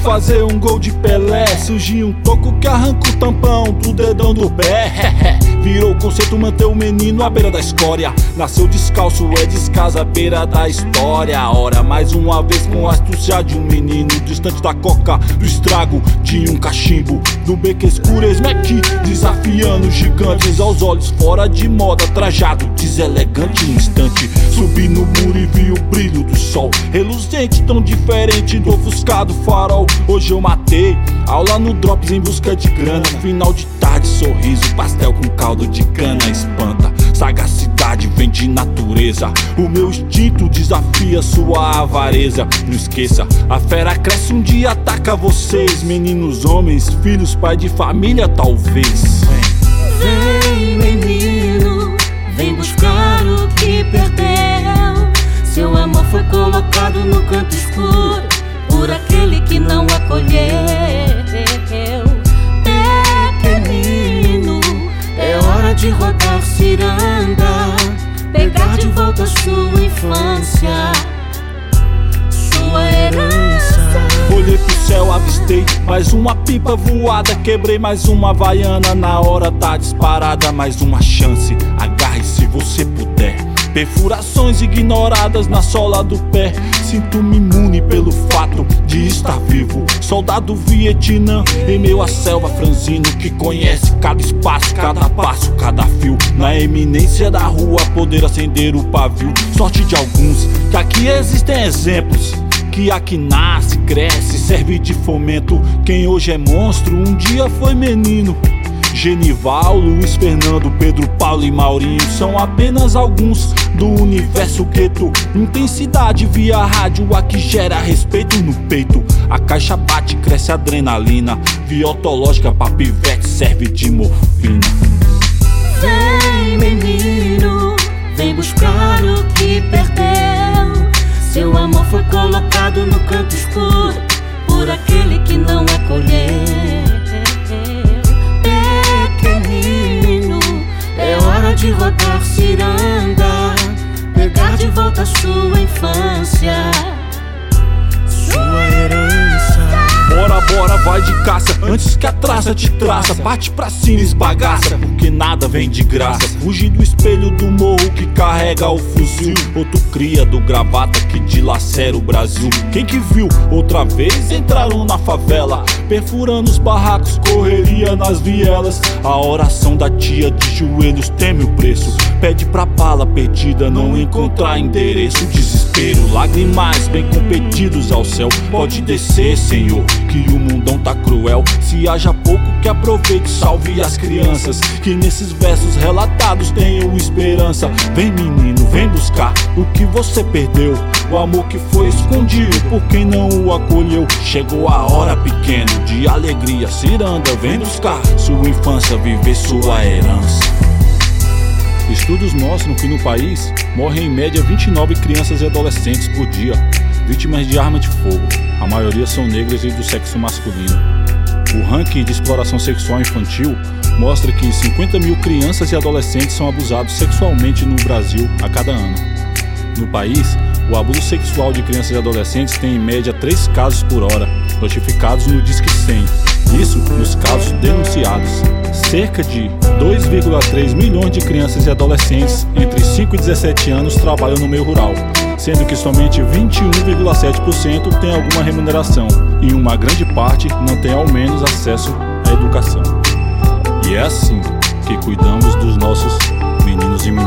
fazer um gol de Pelé. Surgiu um toco que arranca o tampão do dedão do pé. Virou conceito manter o menino à beira da escória. Nasceu descalço, é descasa à beira da história. Ora, mais uma vez com a astúcia de um menino distante da coca, do estrago de um cachimbo. No beco escuro, desafiando gigantes aos olhos fora de moda, trajado, deselegante instante. Subi no muro e vi o brilho do sol, reluzente, tão diferente do ofuscado farol. Hoje eu matei aula no Drops em busca de grana. Final de tarde, sorriso, pastel com caldo de cana espanta. Sagacidade vem de natureza. O meu instinto desafia sua avareza. Não esqueça, a fera cresce um dia ataca vocês, meninos, homens, filhos, pai de família, talvez. Vem, menino, vem buscar o que perdeu. Seu amor foi colocado no canto escuro por aquele que não acolheu. Pequenino, é hora de rodar ciranda, pegar de volta sua infância, sua herança. Mais uma pipa voada. Quebrei mais uma vaiana, na hora tá disparada. Mais uma chance, agarre se você puder. Perfurações ignoradas na sola do pé. Sinto-me imune pelo fato de estar vivo. Soldado Vietnã, em meio à selva franzino. Que conhece cada espaço, cada passo, cada fio. Na eminência da rua, poder acender o pavio. Sorte de alguns, que aqui existem exemplos que nasce, cresce, serve de fomento. Quem hoje é monstro, um dia foi menino. Genival, Luiz Fernando, Pedro, Paulo e Maurinho são apenas alguns do universo gueto. Intensidade via rádio, a que gera respeito no peito. A caixa bate, cresce adrenalina. Viotológica pra pivete serve de morfina. Vem, menino, vem buscar o que. Amor foi colocado no canto escuro por aquele que não acolheu. Pequenino, é hora de rodar ciranda, pegar de volta sua infância, vai de caça Antes que a traça te traça. Bate pra cima, esbagaça Porque nada vem de graça. Fuge do espelho do morro que carrega o fuzil. Outro cria do gravata que dilacera o Brasil. Quem que viu outra vez entraram na favela Perfurando os barracos, correria nas vielas. A oração da tia de joelhos teme o preço. Pede pra bala perdida não encontrar endereço. Desespero, lágrimas bem competidos ao céu. Pode descer, Senhor, que o mundão tá cruel. Se haja pouco que aproveite, salve as crianças. Que nesses versos relatados tenham esperança. Vem menino, vem buscar o que você perdeu. O amor que foi escondido por quem não o acolheu. Chegou a hora pequeno de alegria Ciranda, vem buscar sua infância, viver sua herança Estudos mostram que no país morrem em média 29 crianças e adolescentes por dia, vítimas de arma de fogo. A maioria são negras e do sexo masculino. O ranking de exploração sexual infantil mostra que 50 mil crianças e adolescentes são abusados sexualmente no Brasil a cada ano. No país, o abuso sexual de crianças e adolescentes tem em média 3 casos por hora, notificados no Disque 100. Isso nos casos denunciados. Cerca de 2,3 milhões de crianças e adolescentes entre 5 e 17 anos trabalham no meio rural, sendo que somente 21,7% tem alguma remuneração e uma grande parte não tem ao menos acesso à educação. E é assim que cuidamos dos nossos meninos e meninas.